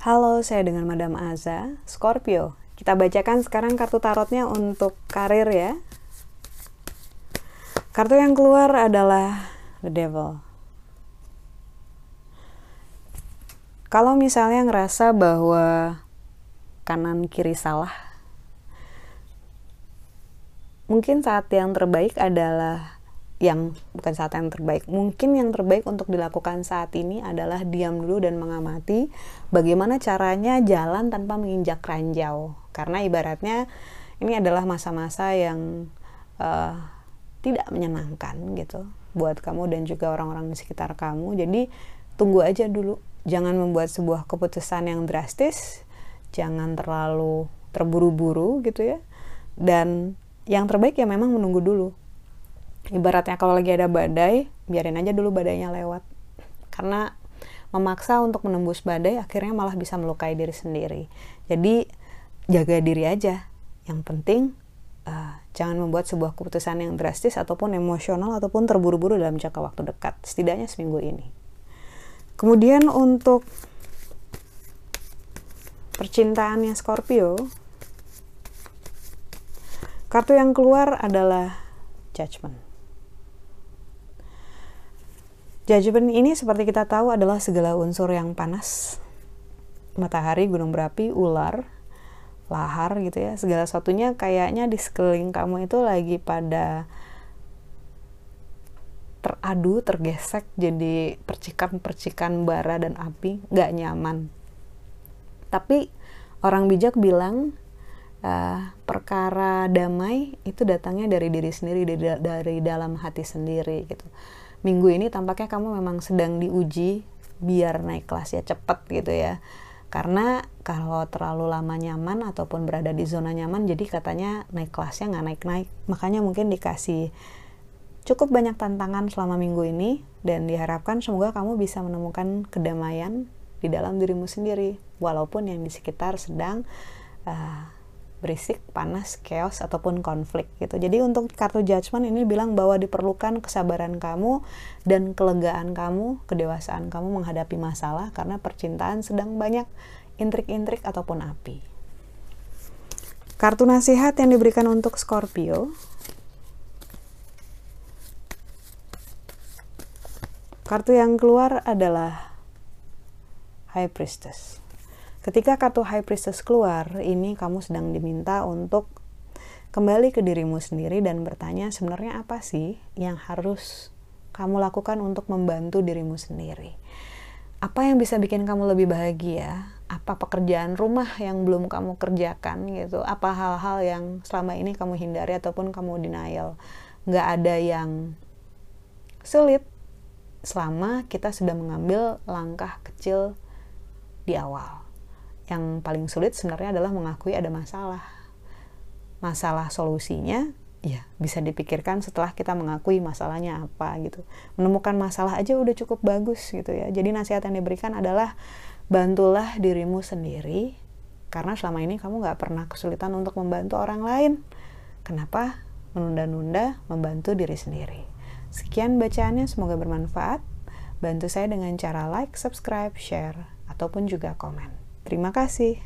Halo, saya dengan Madam Aza, Scorpio. Kita bacakan sekarang kartu tarotnya untuk karir ya. Kartu yang keluar adalah The Devil. Kalau misalnya ngerasa bahwa kanan kiri salah, mungkin saat yang terbaik adalah yang bukan saat yang terbaik. Mungkin yang terbaik untuk dilakukan saat ini adalah diam dulu dan mengamati bagaimana caranya jalan tanpa menginjak ranjau. Karena ibaratnya ini adalah masa-masa yang uh, tidak menyenangkan gitu buat kamu dan juga orang-orang di sekitar kamu. Jadi tunggu aja dulu. Jangan membuat sebuah keputusan yang drastis. Jangan terlalu terburu-buru gitu ya. Dan yang terbaik ya memang menunggu dulu. Ibaratnya kalau lagi ada badai biarin aja dulu badainya lewat. Karena memaksa untuk menembus badai akhirnya malah bisa melukai diri sendiri. Jadi jaga diri aja. Yang penting uh, jangan membuat sebuah keputusan yang drastis ataupun emosional ataupun terburu-buru dalam jangka waktu dekat setidaknya seminggu ini. Kemudian untuk percintaannya Scorpio kartu yang keluar adalah judgment Judgment ini seperti kita tahu adalah segala unsur yang panas. Matahari, gunung berapi, ular, lahar gitu ya. Segala satunya kayaknya di sekeliling kamu itu lagi pada teradu, tergesek jadi percikan-percikan bara dan api, nggak nyaman. Tapi orang bijak bilang uh, perkara damai itu datangnya dari diri sendiri, dari, dari dalam hati sendiri gitu. Minggu ini tampaknya kamu memang sedang diuji biar naik kelas ya cepet gitu ya. Karena kalau terlalu lama nyaman ataupun berada di zona nyaman jadi katanya naik kelasnya nggak naik-naik. Makanya mungkin dikasih cukup banyak tantangan selama minggu ini dan diharapkan semoga kamu bisa menemukan kedamaian di dalam dirimu sendiri walaupun yang di sekitar sedang uh, berisik, panas, chaos ataupun konflik gitu. Jadi untuk kartu judgment ini bilang bahwa diperlukan kesabaran kamu dan kelegaan kamu, kedewasaan kamu menghadapi masalah karena percintaan sedang banyak intrik-intrik ataupun api. Kartu nasihat yang diberikan untuk Scorpio. Kartu yang keluar adalah High Priestess. Ketika kartu High Priestess keluar, ini kamu sedang diminta untuk kembali ke dirimu sendiri dan bertanya sebenarnya apa sih yang harus kamu lakukan untuk membantu dirimu sendiri. Apa yang bisa bikin kamu lebih bahagia? Apa pekerjaan rumah yang belum kamu kerjakan gitu? Apa hal-hal yang selama ini kamu hindari ataupun kamu denial? Nggak ada yang sulit selama kita sudah mengambil langkah kecil di awal yang paling sulit sebenarnya adalah mengakui ada masalah. Masalah solusinya ya bisa dipikirkan setelah kita mengakui masalahnya apa gitu. Menemukan masalah aja udah cukup bagus gitu ya. Jadi nasihat yang diberikan adalah bantulah dirimu sendiri karena selama ini kamu nggak pernah kesulitan untuk membantu orang lain. Kenapa menunda-nunda membantu diri sendiri? Sekian bacaannya, semoga bermanfaat. Bantu saya dengan cara like, subscribe, share, ataupun juga komen. Terima kasih.